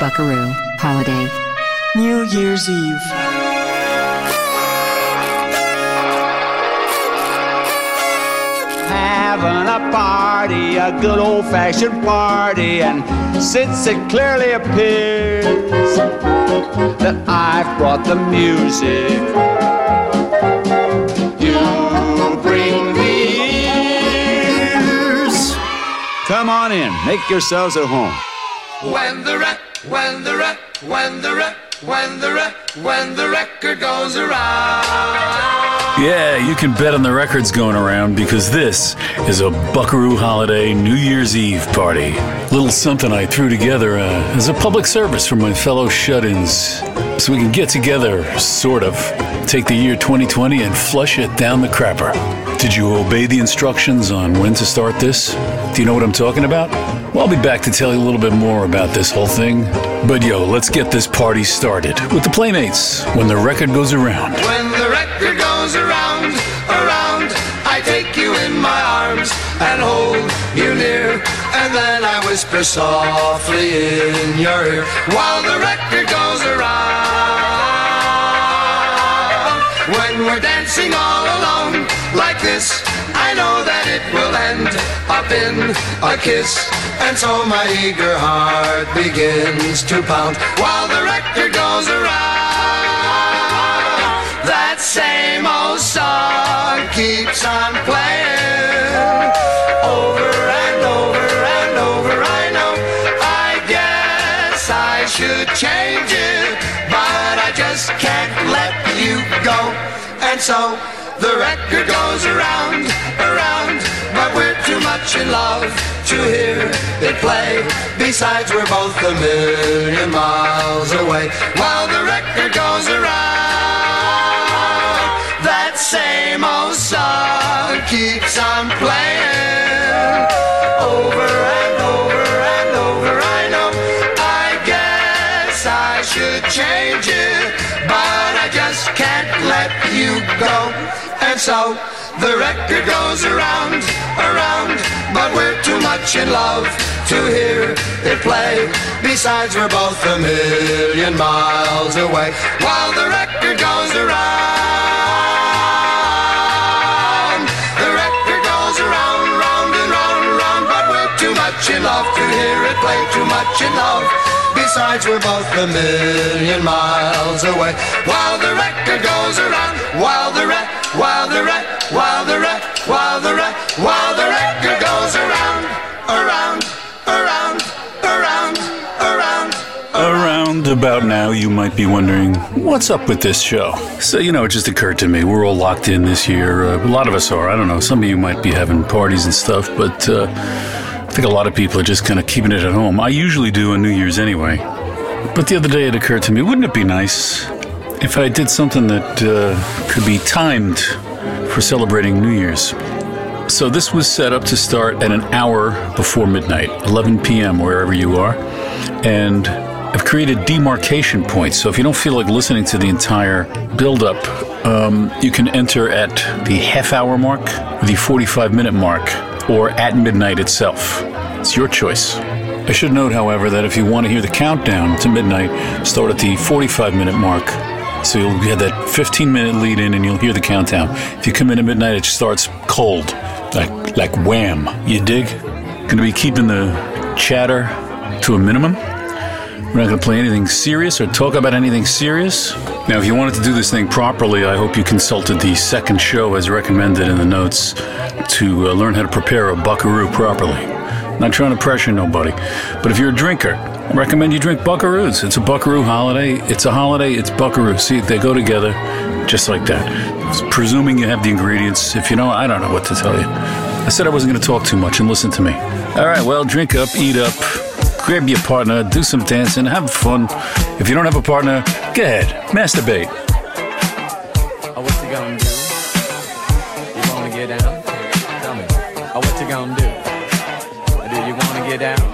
Buckaroo Holiday. New Year's Eve. having a party, a good old fashioned party, and since it clearly appears that I've brought the music, you bring the ears. Come on in, make yourselves at home. When the rec, when the rec, when the rec, when the rec, when the record goes around. Yeah, you can bet on the records going around because this is a Buckaroo Holiday New Year's Eve party. Little something I threw together uh, as a public service for my fellow shut ins. So we can get together, sort of, take the year 2020 and flush it down the crapper. Did you obey the instructions on when to start this? Do you know what I'm talking about? Well, I'll be back to tell you a little bit more about this whole thing. But yo, let's get this party started with the Playmates when the record goes around. When the record goes around, around, I take you in my arms and hold you near. And then I whisper softly in your ear while the record goes around. When we're dancing all alone like this, know that it will end up in a kiss. And so my eager heart begins to pound while the record goes around. That same old song keeps on playing over and over and over. I know I guess I should change it, but I just can't let you go. And so the record goes around, around, but we're too much in love to hear it play. Besides, we're both a million miles away while the record goes around. That same old song keeps on playing over and over and over. I know, I guess I should change it, but I just can't let you go. And so the record goes around, around, but we're too much in love to hear it play. Besides, we're both a million miles away while the record goes around. The record goes around, round and round, round, but we're too much in love to hear it play. Too much in love. Besides, we're both a million miles away while the record goes around, while the record while the re- while the re- while the re- while the record goes around, around, around, around, around. Around about now, you might be wondering, what's up with this show? So, you know, it just occurred to me, we're all locked in this year. Uh, a lot of us are. I don't know. Some of you might be having parties and stuff, but uh, I think a lot of people are just kind of keeping it at home. I usually do on New Year's anyway. But the other day it occurred to me, wouldn't it be nice if I did something that uh, could be timed for celebrating New Year's. So this was set up to start at an hour before midnight, 11 p.m., wherever you are. And I've created demarcation points. So if you don't feel like listening to the entire build-up, um, you can enter at the half hour mark, the 45 minute mark, or at midnight itself. It's your choice. I should note, however, that if you want to hear the countdown to midnight, start at the 45 minute mark so you'll get that 15 minute lead in and you'll hear the countdown. If you come in at midnight, it starts cold, like like wham. You dig? Going to be keeping the chatter to a minimum. We're not going to play anything serious or talk about anything serious. Now, if you wanted to do this thing properly, I hope you consulted the second show as recommended in the notes to uh, learn how to prepare a buckaroo properly. Not trying to pressure nobody, but if you're a drinker, recommend you drink Buckaroos. It's a Buckaroo holiday. It's a holiday. It's Buckaroo. See, they go together just like that. Presuming you have the ingredients. If you don't, I don't know what to tell you. I said I wasn't going to talk too much and listen to me. All right, well, drink up, eat up, grab your partner, do some dancing, have fun. If you don't have a partner, go ahead, masturbate. Oh, what you gonna do? You wanna get down? Tell me. Oh, what you gonna do? Do you wanna get down?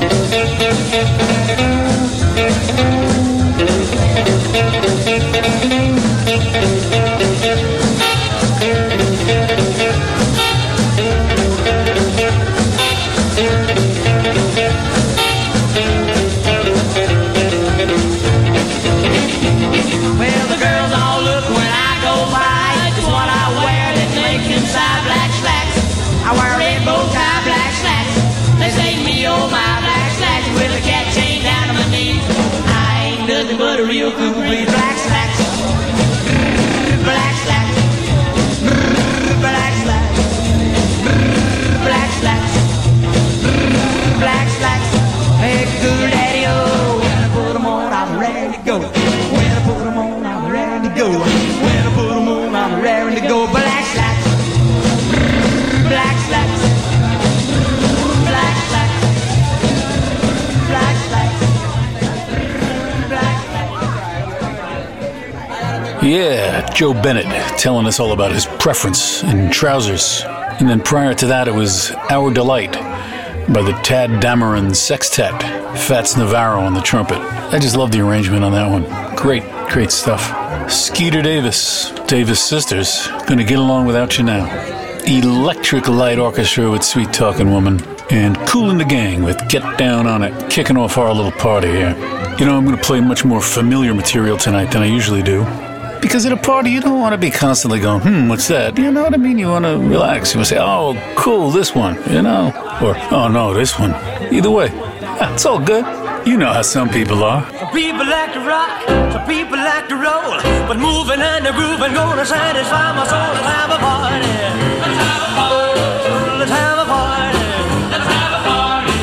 Well, Yeah, Joe Bennett telling us all about his preference in trousers. And then prior to that, it was Our Delight by the Tadd Dameron Sextet, Fats Navarro on the trumpet. I just love the arrangement on that one. Great, great stuff. Skeeter Davis, Davis Sisters, gonna get along without you now. Electric Light Orchestra with Sweet Talking Woman, and Kool and the Gang with Get Down on It, kicking off our little party here. You know, I'm gonna play much more familiar material tonight than I usually do. Because at a party, you don't want to be constantly going, hmm, what's that? You know what I mean? You want to relax. You want to say, oh, cool, this one, you know? Or, oh, no, this one. Either way, it's all good. You know how some people are. Some people like to rock, some people like to roll, but moving and the grooving gonna satisfy my soul. Let's have a party. Let's have a party. Let's have a party. Let's have a party.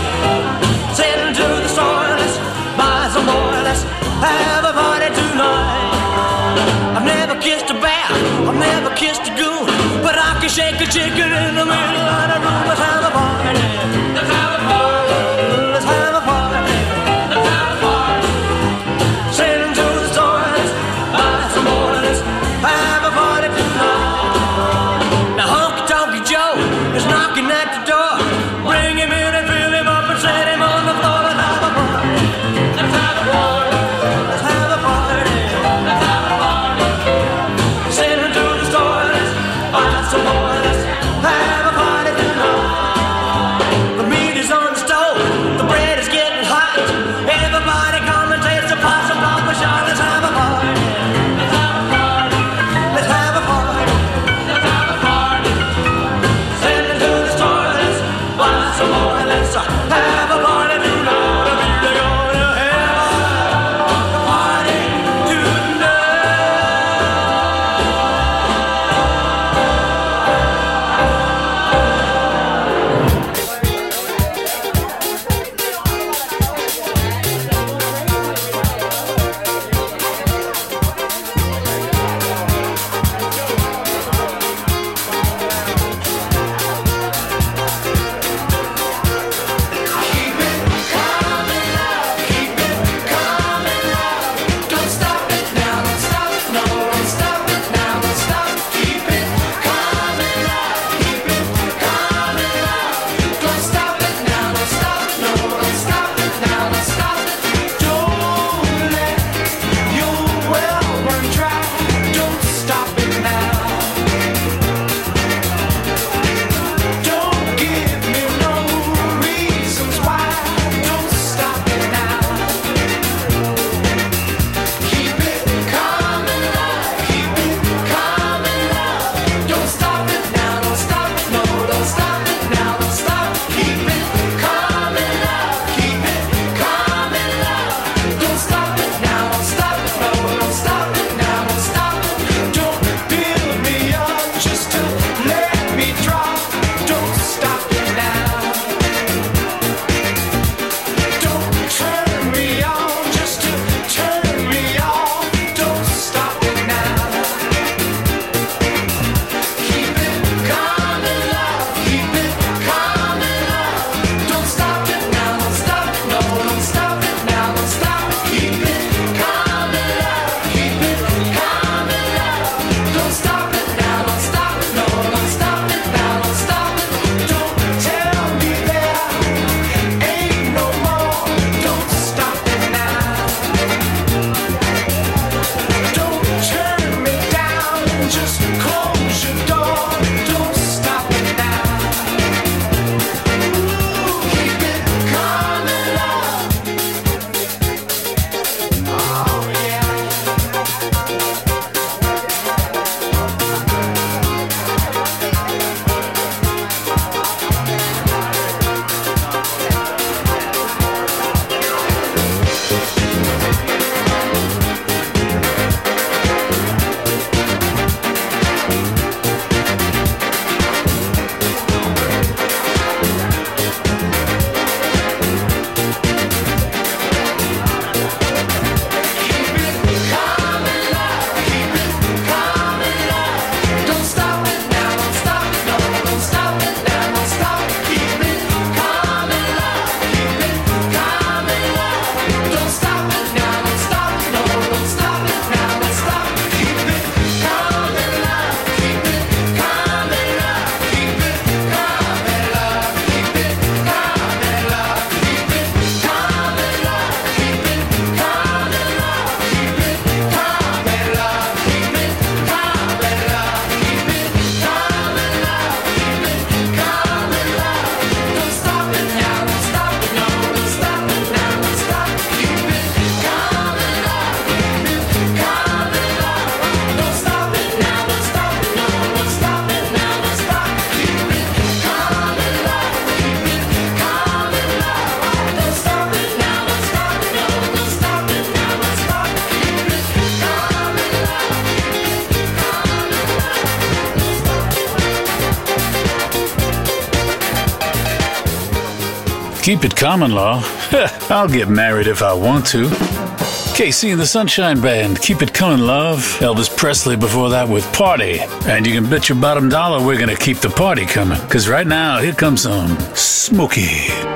Sitting to the store, let's buy some more. Let's have a party tonight. I've never kissed a bear, I've never kissed a goon, but I can shake a chicken in the middle of the room. Let's have a party. Keep it common law. I'll get married if I want to. KC and the Sunshine Band, Keep It Coming Love. Elvis Presley before that with Party. And you can bet your bottom dollar we're gonna keep the party coming. Cause right now, here comes some Smokey.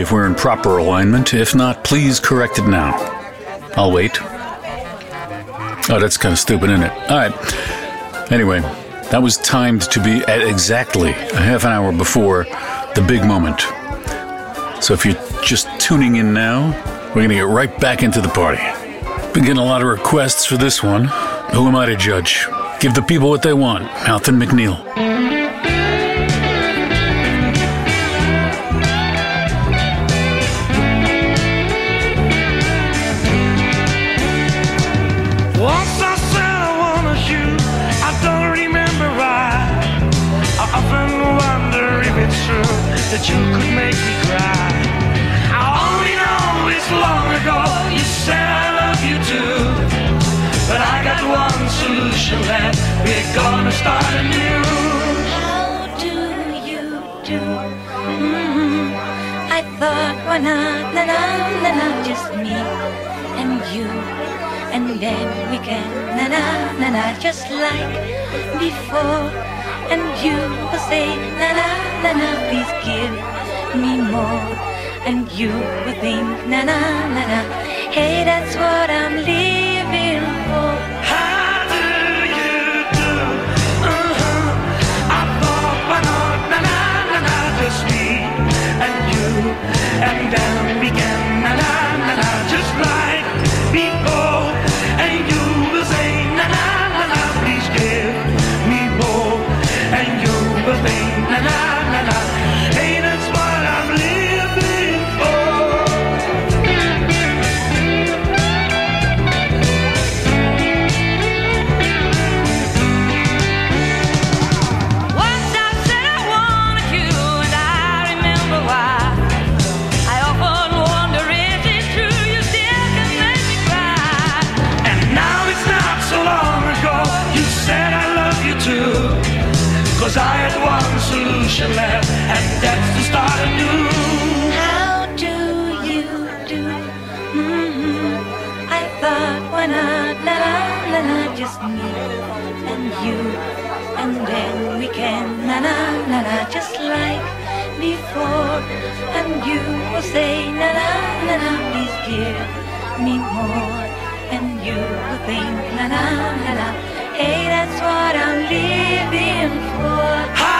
11:30 if we're in proper alignment. If not, please correct it now. I'll wait. Oh, that's kind of stupid, isn't it? All right. Anyway, that was timed to be at exactly a half an hour before the big moment. So if you're just tuning in now, we're going to get right back into the party. Been getting a lot of requests for this one. Who am I to judge? Give the people what they want. Mouth and MacNeal. just like before. And you will say, la la la la, please give me more. And you will think, na na na na, hey, that's what. nation laugh, and that's to start anew. How do you do? Mm-hmm. I thought why not? I la la la just me and you, and then we can na na na na, just like before, and you will say na na na na, please give me more, and you will think na na na na, Hey, that's what I'm living for.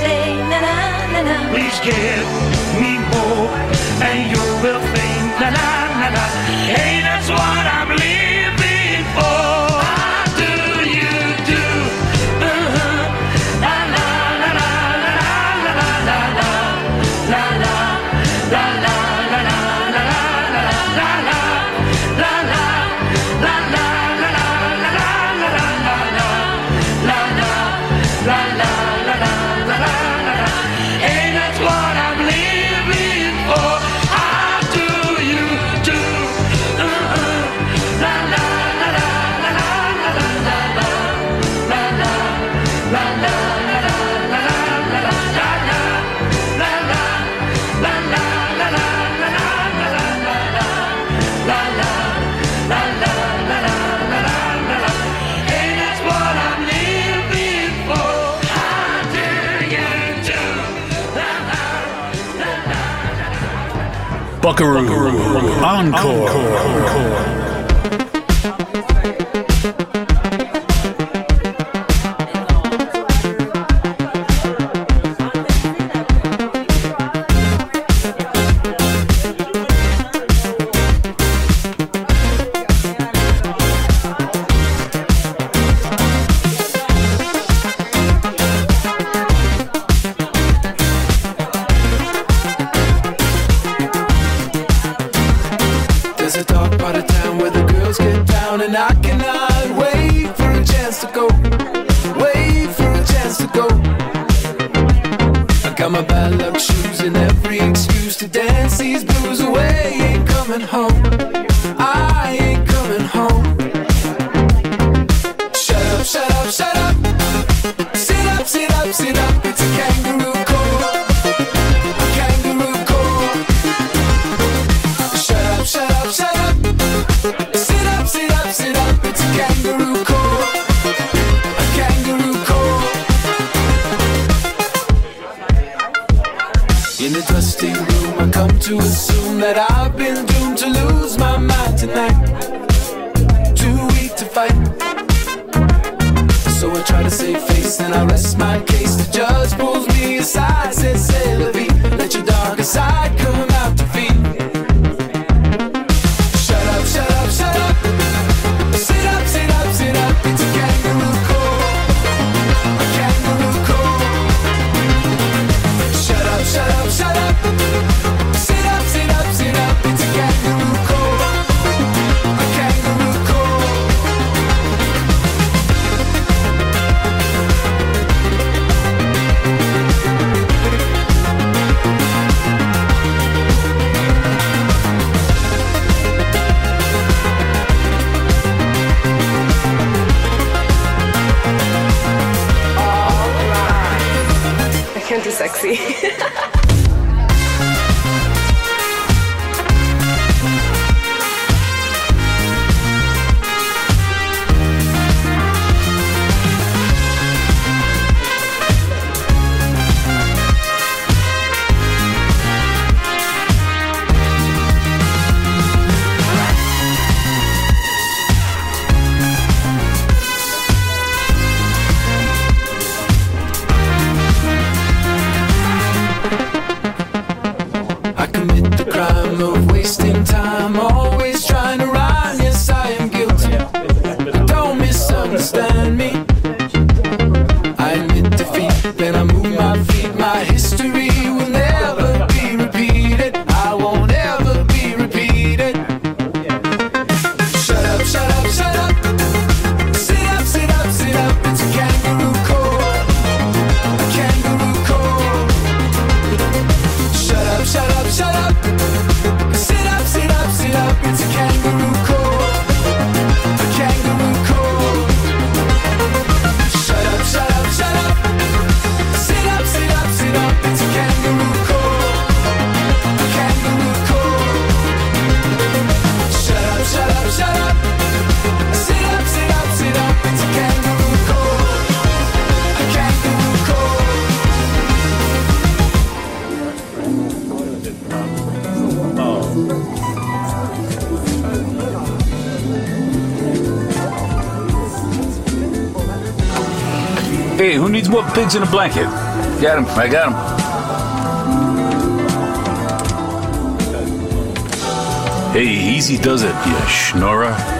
say na na na na. Please give me more, and you will think na na na na. Hey, that's what I'm leaving. Buckaroo, Buckaroo. Encore. Encore. Encore. pigs in a blanket. Got him. I got him. Hey, easy does it, you schnorrer.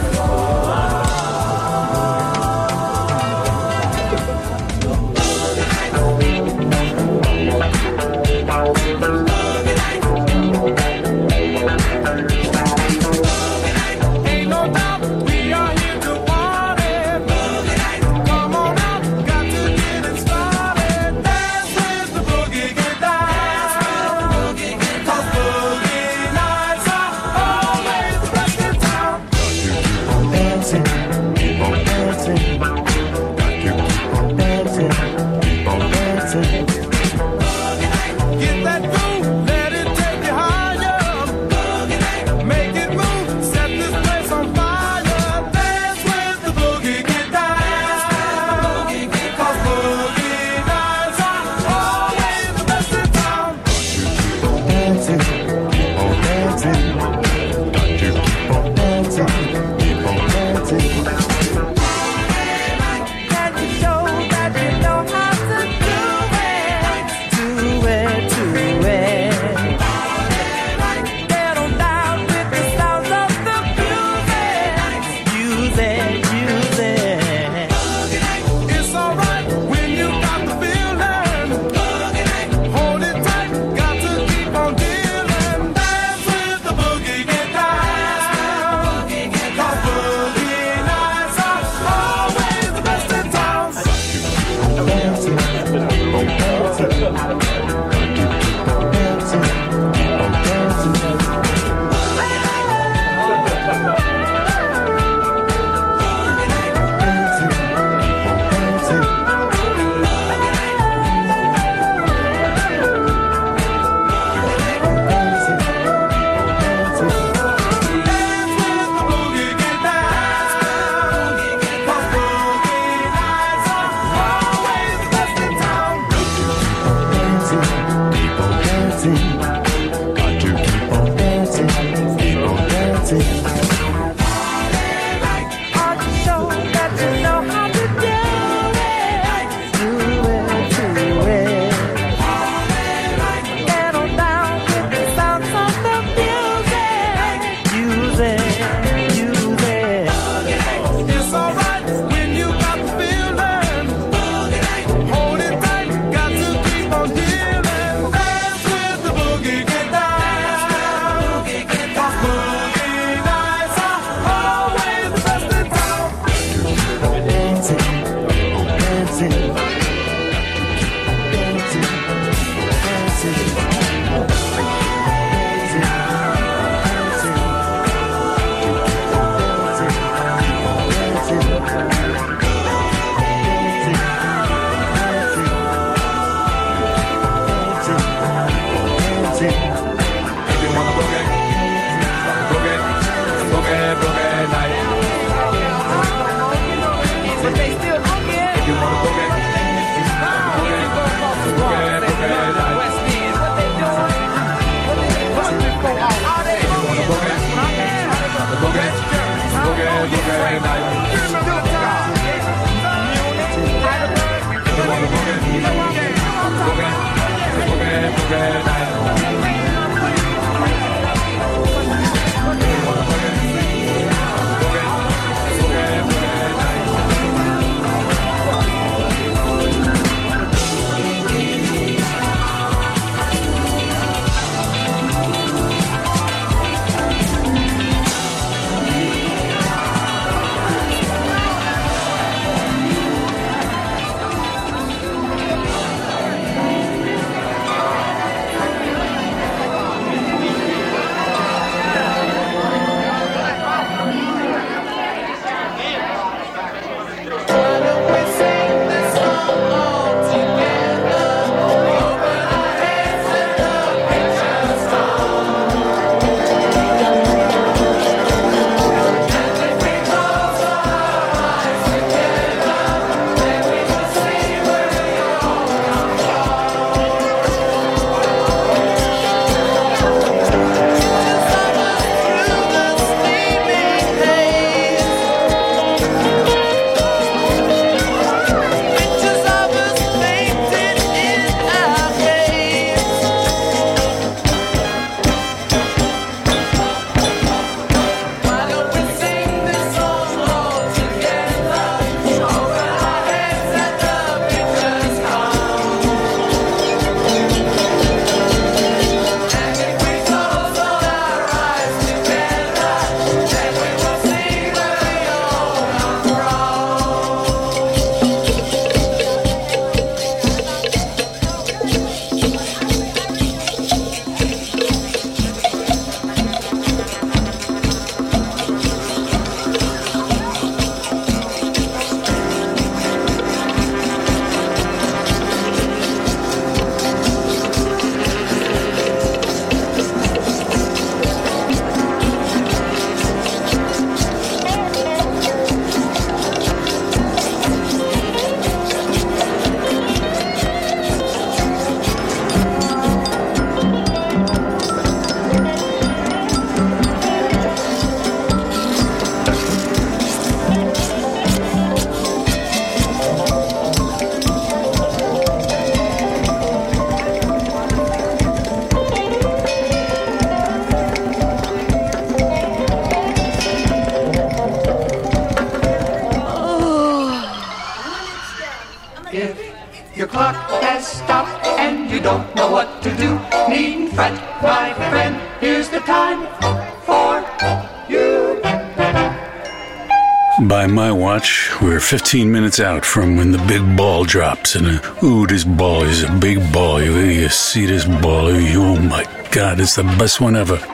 15 minutes out from when the big ball drops. And uh, ooh, this ball is a big ball. You, you see this ball? Oh my God, it's the best one ever.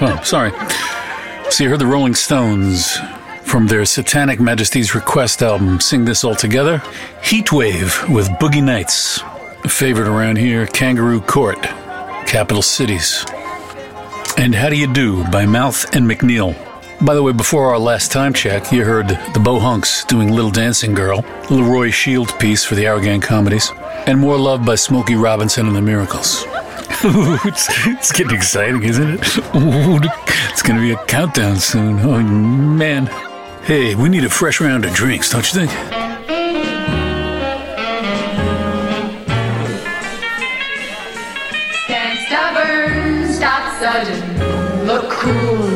oh, sorry. So you heard the Rolling Stones from their Satanic Majesties Request album sing this all together. Heatwave with Boogie Nights. A favorite around here, Kangaroo Court, Capital Cities. And How Do You Do by Mouth and MacNeal. By the way, before our last time check, you heard the Beau Hunks doing Little Dancing Girl, Leroy Shield piece for the Arrogant Comedies, and More Love by Smokey Robinson and the Miracles. it's, it's getting exciting, isn't it? it's going to be a countdown soon. Oh, man. Hey, we need a fresh round of drinks, don't you think? Stand stubborn, stop sudden, look cool.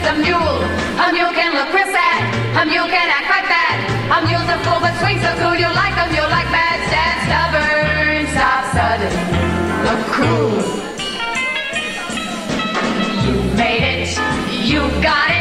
It's a mule. A mule can look real sad, a mule can act like that. A mule's a fool, but swing so cool, you like a mule like mad. Stand stubborn, stop sudden, look cool. You made it, you got it.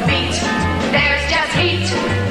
Beat, there's just heat.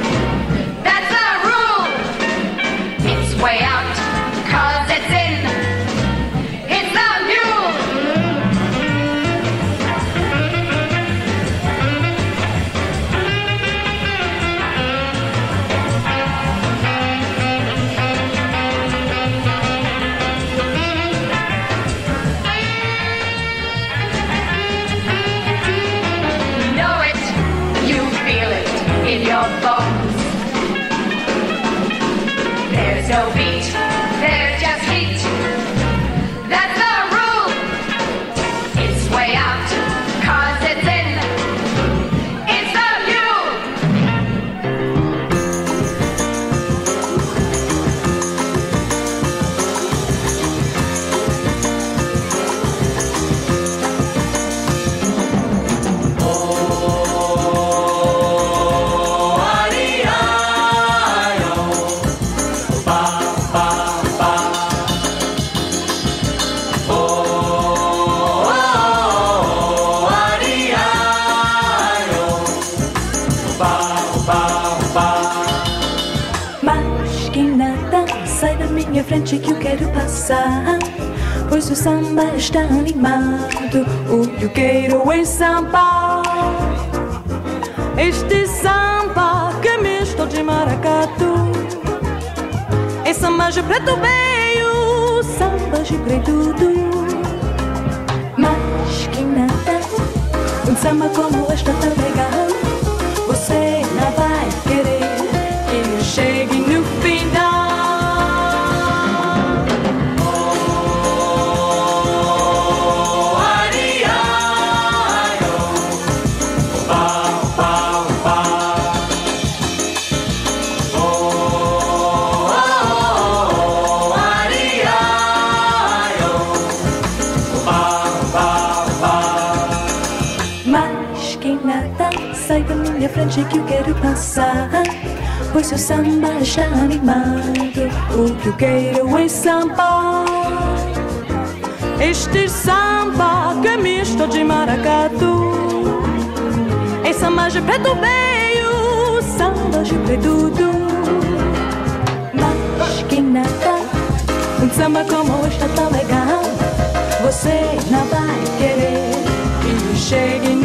Frente que eu quero passar. Pois o samba está animado, o que eu quero é samba. Este samba que é misto de maracatu. É samba de preto veio, samba de preto du. Mas que nada, um samba como este tá legal. Frente que eu quero passar. Pois seu samba está animado, o que eu quero é samba. Este samba que é misto de maracatu. É samba de preto veio, samba de preto du. Mas quem nada, um samba como este tá legal. Você não vai querer que eu chegue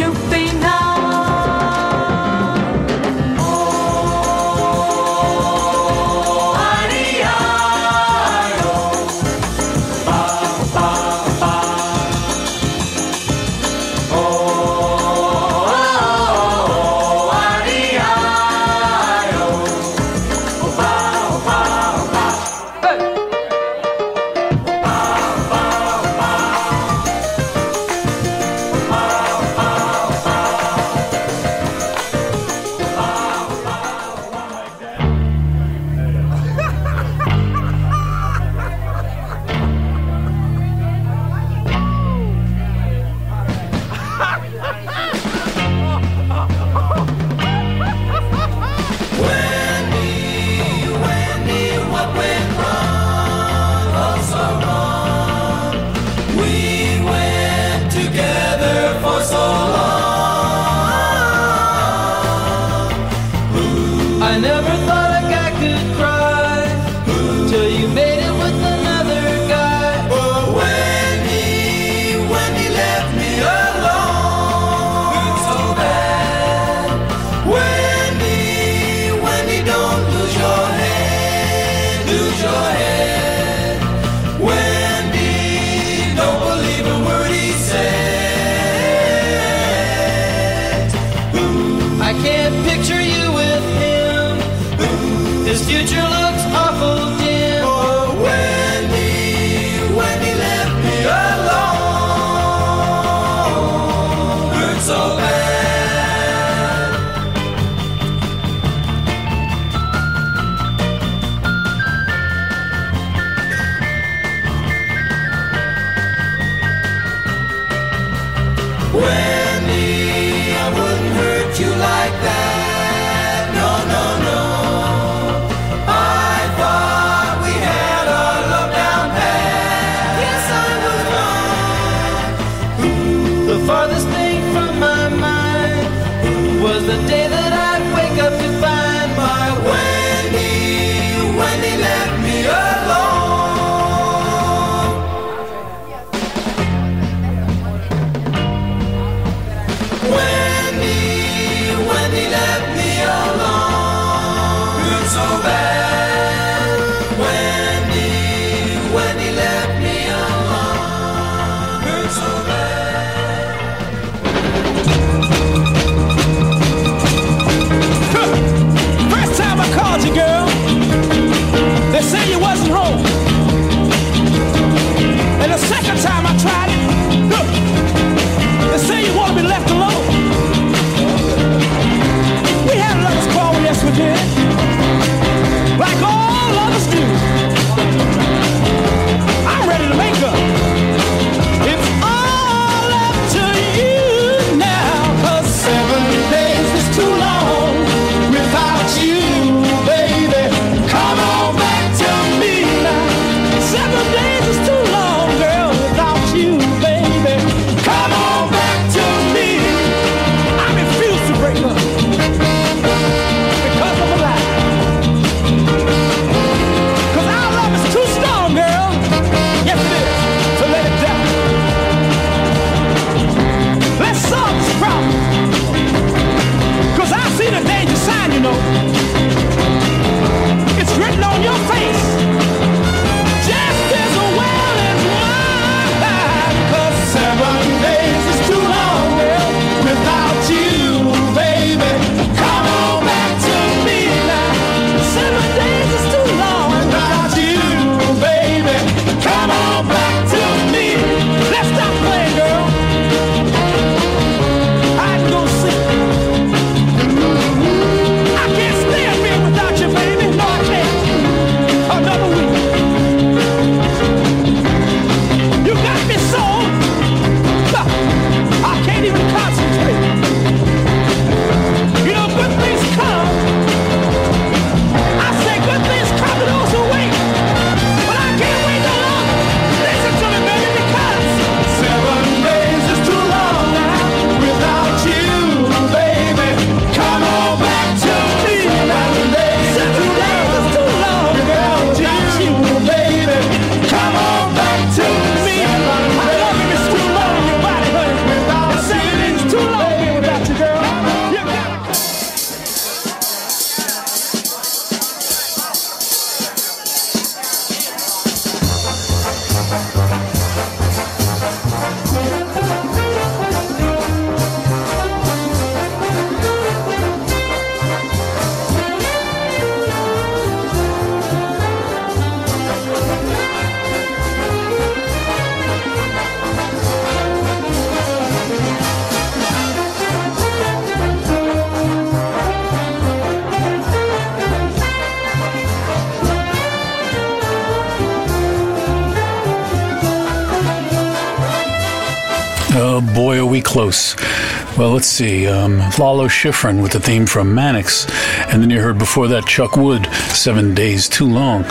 see, um, Lalo Schifrin with the theme from Mannix, and then you heard before that Chuck Wood, Seven Days Too Long,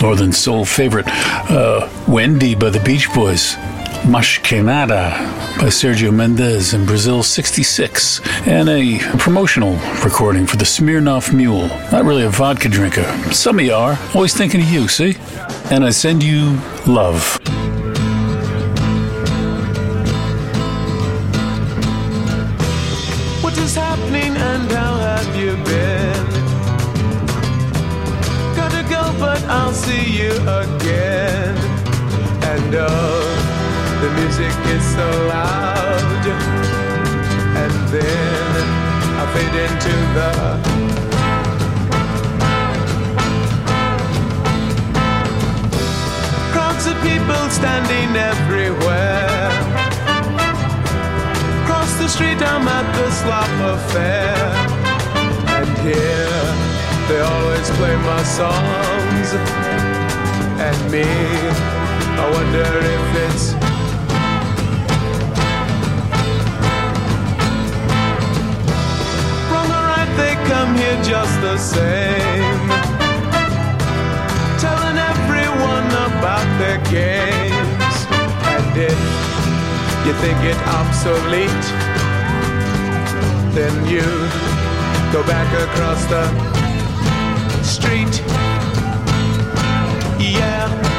Northern Soul favorite, uh, Wendy by the Beach Boys, Mas Que Nada by Sergio Mendes in Brasil 66, and a promotional recording for the Smirnoff Mule. Not really a vodka drinker. Some of you are. Always thinking of you, see? And I send you love. street I'm at the Slop Fair. And here they always play my songs. And me, I wonder if it's. Wrong or right, they come here just the same. Telling everyone about their games. And if you think it obsolete? Then you go back across the street. Yeah.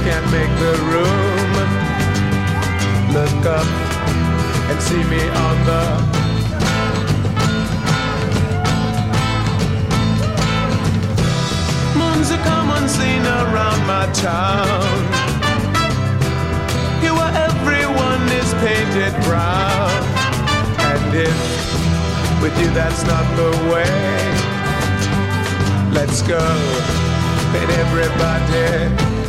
You can't make the room, look up and see me on the Moon's a common scene around my town. You are everyone is painted brown. And if with you that's not the way, let's go. Paint everybody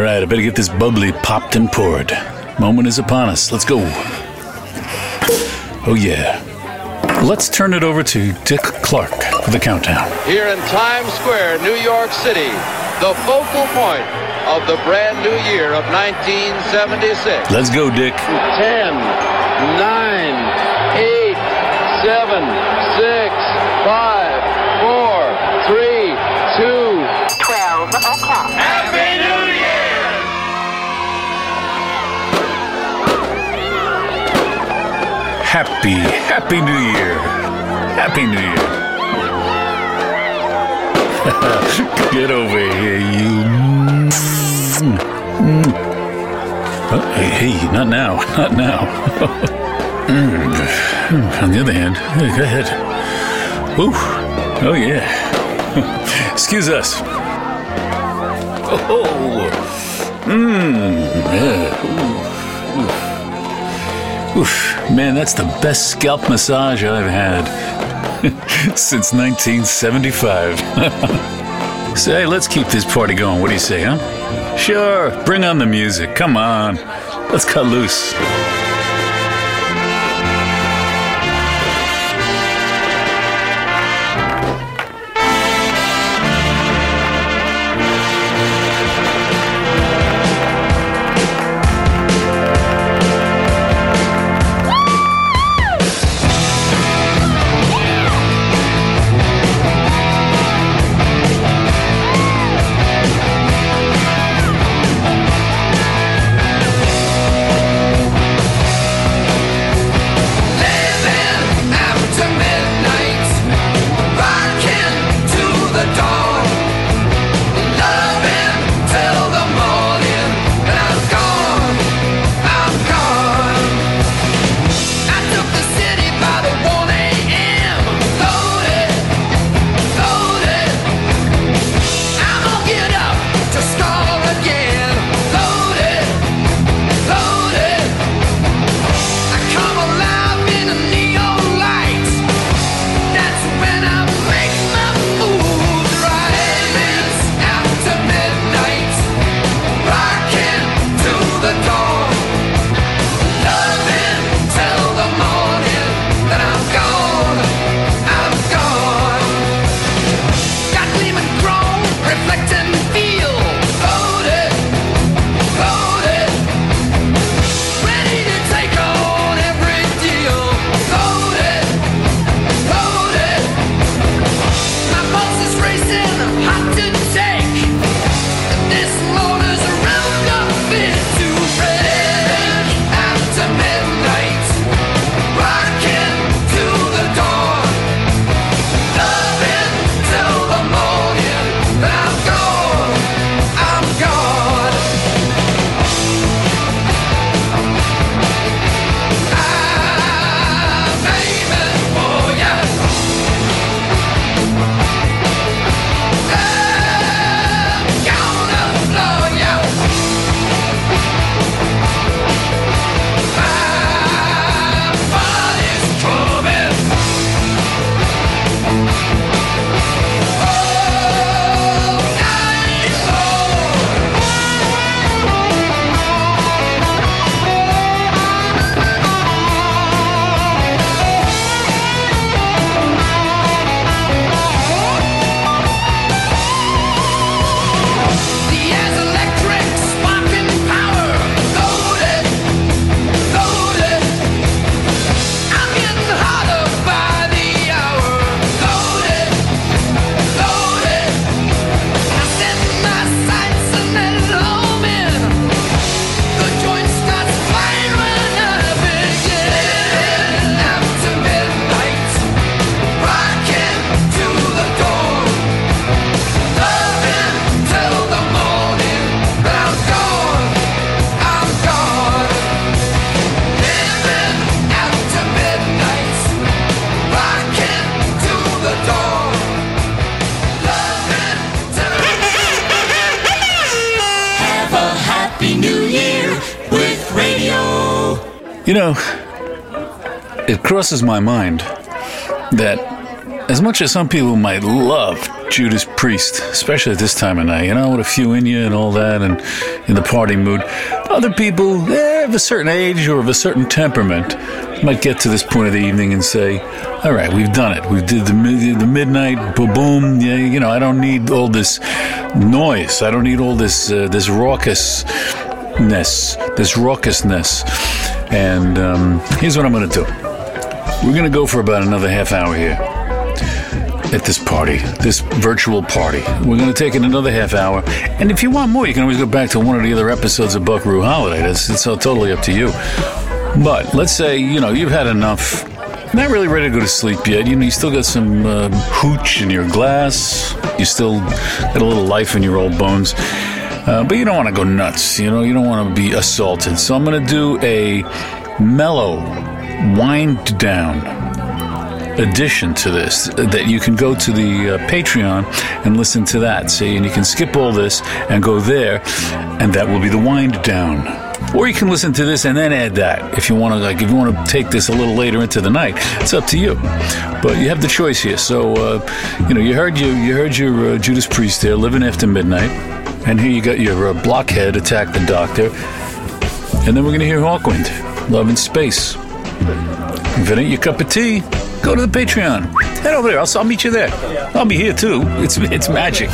All right, I better get this bubbly popped and poured. Moment is upon us. Let's go. Oh, yeah. Let's turn it over to Dick Clark for the countdown. Here in Times Square, New York City, the focal point of the brand new year of 1976. Let's go, Dick. 10, 9, 8, 7, 6, 5, 4, 3, 2, 12 o'clock. Happy New Year! Happy, happy New Year. Happy New Year. Get over here, you. Hey, not now. Not now. On the other hand, go ahead. Woo. Oh, yeah. Excuse us. Oh, Mmm. Yeah. Ooh. Oof. Man, that's the best scalp massage I've had since 1975. so, hey, let's keep this party going. What do you say, huh? Sure. Bring on the music. Come on. Let's cut loose. Crosses my mind that as much as some people might love Judas Priest, especially at this time of night, you know, with a few in you and all that, and in the party mood, other people eh, of a certain age or of a certain temperament might get to this point of the evening and say, "All right, we've done it. We did the the midnight boom boom. Yeah, you know, I don't need all this noise. I don't need all this uh, this raucousness, this raucousness." And um, here's what I'm going to do. We're going to go for about another half hour here at this party, this virtual party. We're going to take it another half hour. And if you want more, you can always go back to one of the other episodes of Buckaroo Holiday. It's all totally up to you. But let's say, you know, you've had enough. Not really ready to go to sleep yet. You know, you still got some uh, hooch in your glass. You still got a little life in your old bones. Uh, but you don't want to go nuts. You know, you don't want to be assaulted. So I'm going to do a mellow, wind down addition to this that you can go to the uh, Patreon and listen to that. See, and you can skip all this and go there, and that will be the wind down. Or you can listen to this and then add that if you want to. Like if you want to take this a little later into the night, it's up to you. But you have the choice here. So uh, you know you heard you you heard your uh, Judas Priest there, living after midnight, and here you got your uh, blockhead attack the doctor, and then we're gonna hear Hawkwind, Love in Space. If it ain't your cup of tea, go to the Patreon. Head over there. I'll, I'll meet you there. I'll be here too. It's it's magic.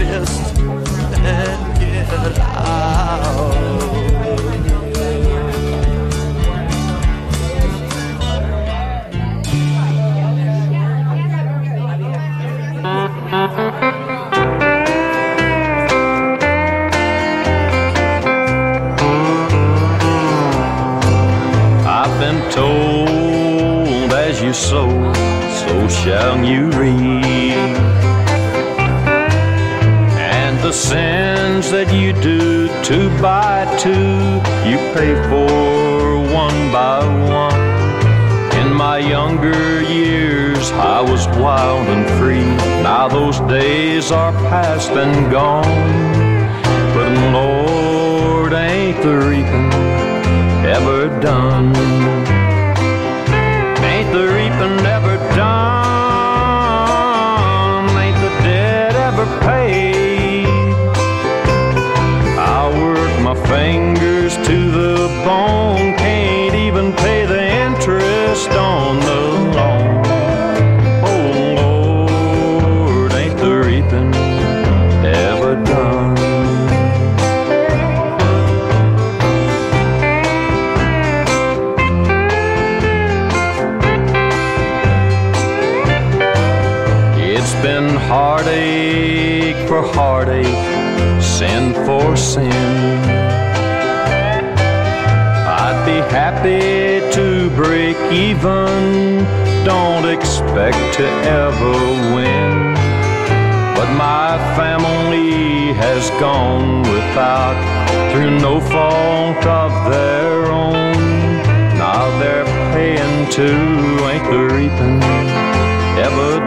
fist and get out. I've been told as you sow, so shall you reap. that you do two by two, you pay for one by one. In my younger years, I was wild and free. Now those days are past and gone. But Lord, ain't the reaping ever done? Fingers to the bone, can't even pay the interest on the loan. Oh Lord, ain't the reaping ever done? It's been heartache for heartache, sin for sin. Happy to break even, don't expect to ever win. But my family has gone without through no fault of their own. Now they're paying to ain't the reaping ever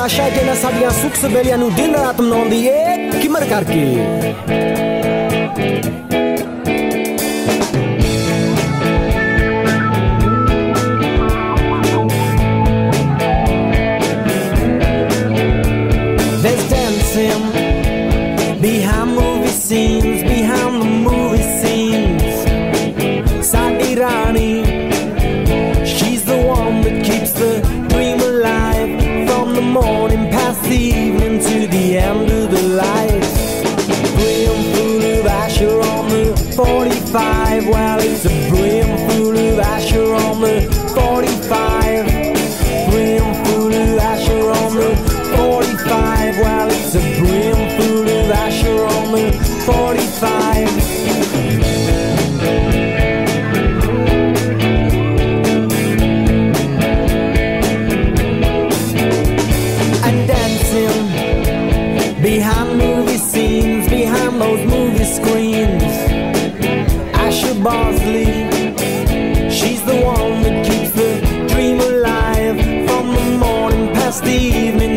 ਆਸ਼ਾ ਜਿਹਨਾਂ ਸਾਡੀਆਂ ਸੁੱਖ ਸਬੇਲੀਆਂ ਨੂੰ ਦਿਨ ਰਾਤ ਮਨਾਉਂਦੀ ਏ। ਕਿਮਰ ਕਰਕੇ। pressure on me. evening.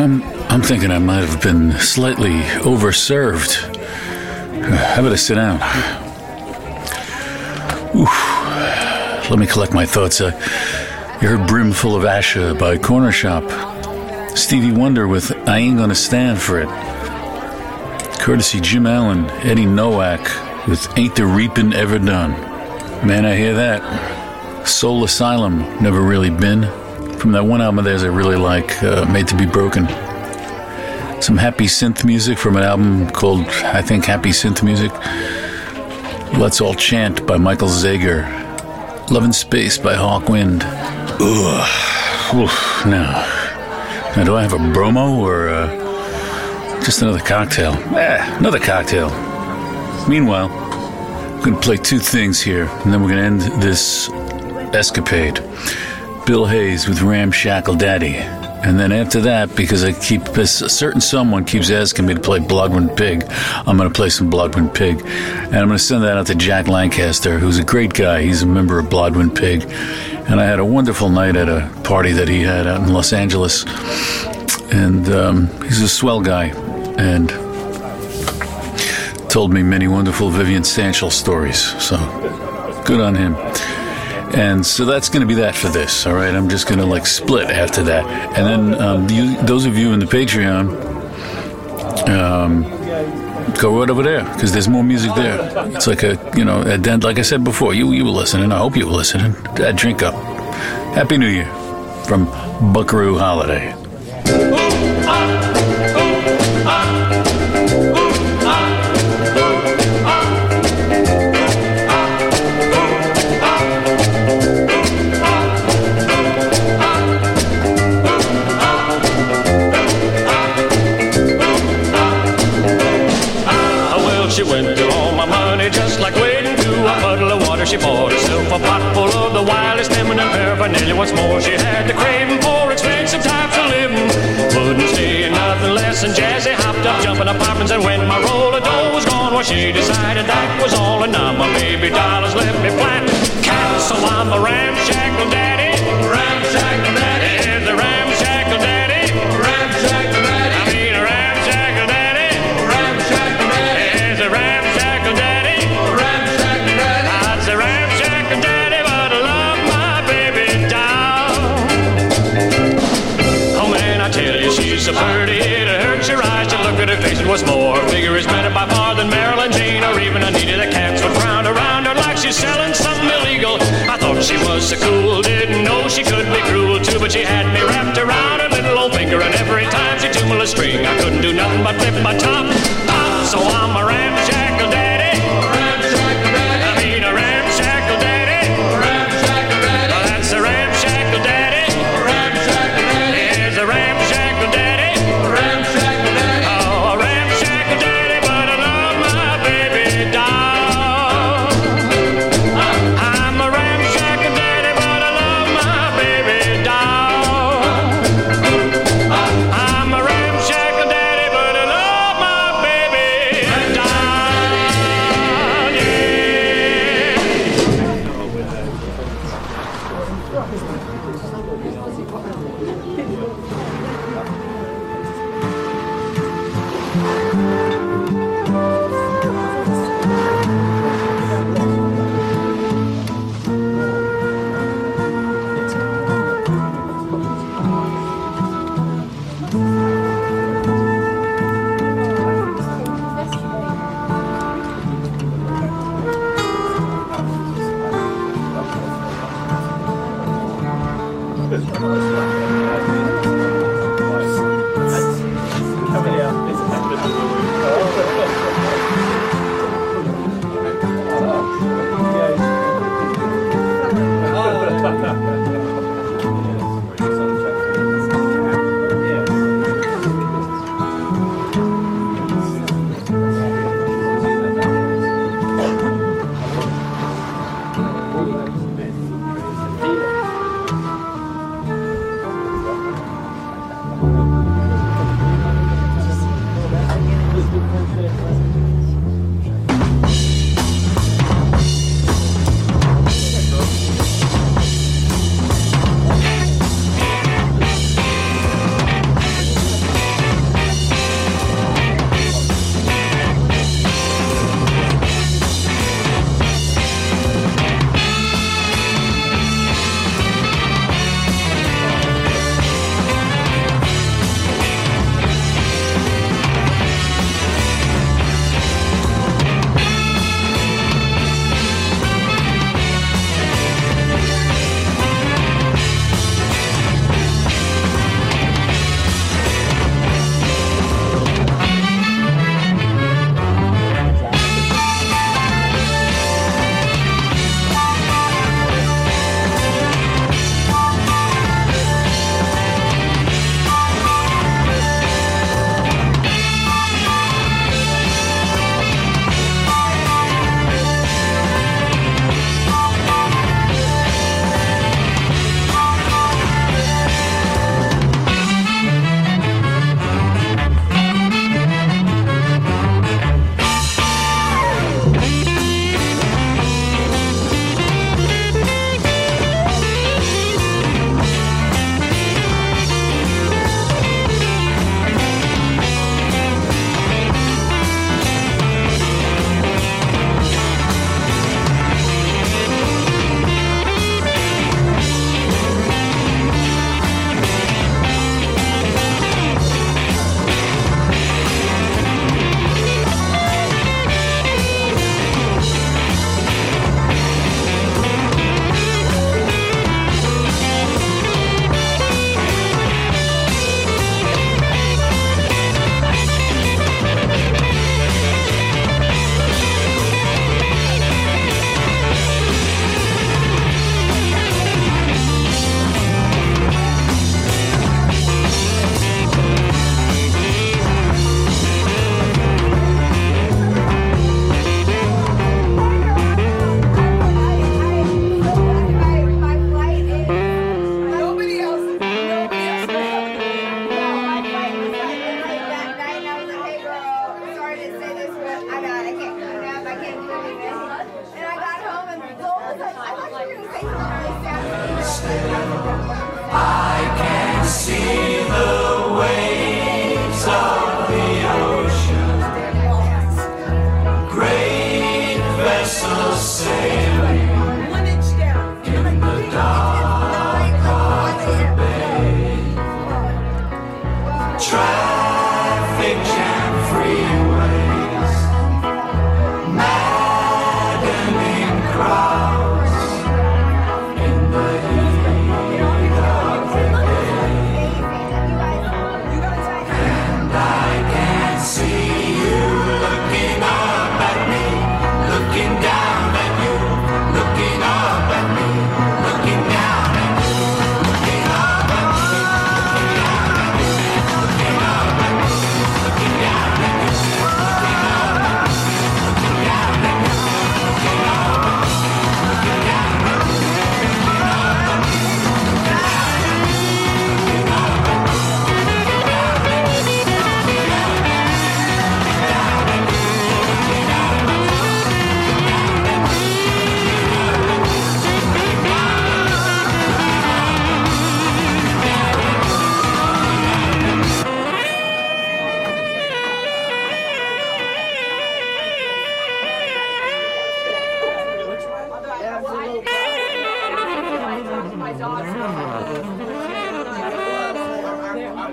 I'm I'm thinking I might have been slightly overserved. How about I sit down? Oof. Let me collect my thoughts. Uh, you heard "Brimful of Asha" by Cornershop. Stevie Wonder with "I Ain't Gonna Stand for It." Courtesy Jim Allen, Eddie Noack with "Ain't the Reapin' Ever Done." Man, I hear that. Soul Asylum, never really been. From that one album of theirs I really like, uh, Made to Be Broken. Some happy synth music from an album called, I think, Happy Synth Music. Let's All Chant by Michael Zager. Love in Space by Hawkwind. Ugh. Oof, now. Now, do I have a bromo or uh, just another cocktail? Eh, another cocktail. Meanwhile, I'm going to play two things here, and then we're going to end this escapade. Bill Hayes with Ramshackle Daddy. And then after that, because I keep a certain someone keeps asking me to play Blodwyn Pig, I'm going to play some Blodwyn Pig, and I'm going to send that out to Jack Lancaster, who's a great guy. He's a member of Blodwyn Pig, and I had a wonderful night at a party that he had out in Los Angeles, and um, he's a swell guy, and told me many wonderful Vivian Stanshall stories. So good on him. And so that's going to be that for this. All right, I'm just going to like split after that, and then um, you, those of you in the Patreon, um, go right over there because there's more music there. It's like a you know, a dent. Like I said before, you you were listening. I hope you were listening. Drink up. Happy New Year from Buckaroo Holiday. apartments and when my roll of dough was gone, well, she decided that was all. And now my baby dollars left me flat. Castle, on the ramshackle daddy. Ramshackle daddy.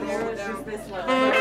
There is just this one.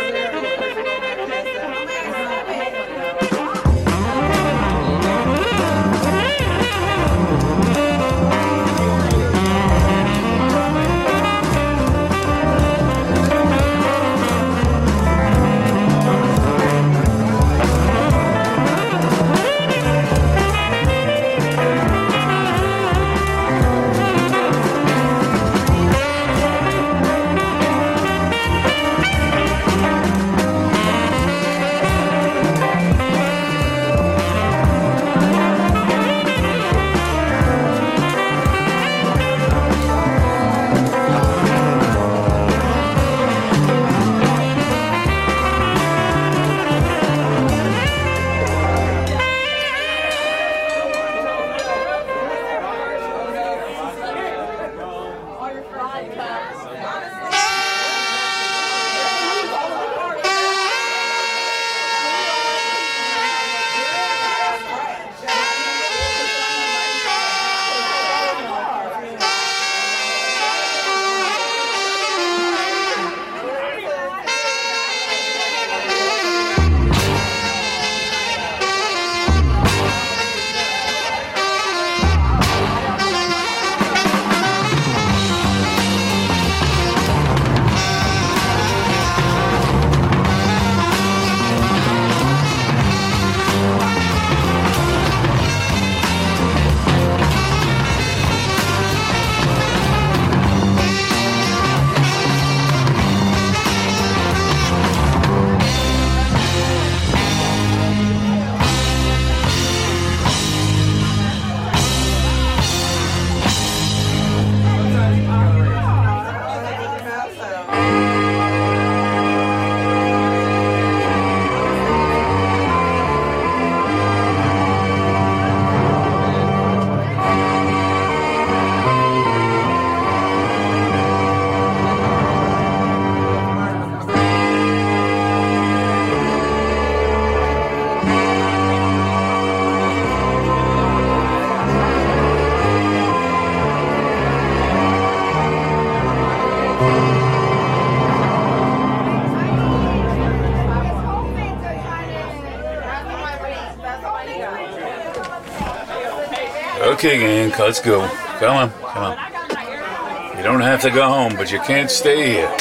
Okay, let's go. Come on, come on. You don't have to go home, but you can't stay here.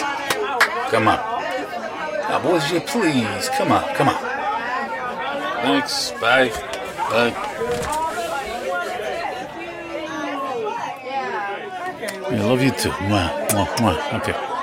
Come on. Now, boys, you please. Come on, come on. Thanks. Bye. Bye. I love you too. Mwah, mwah, mwah. Okay.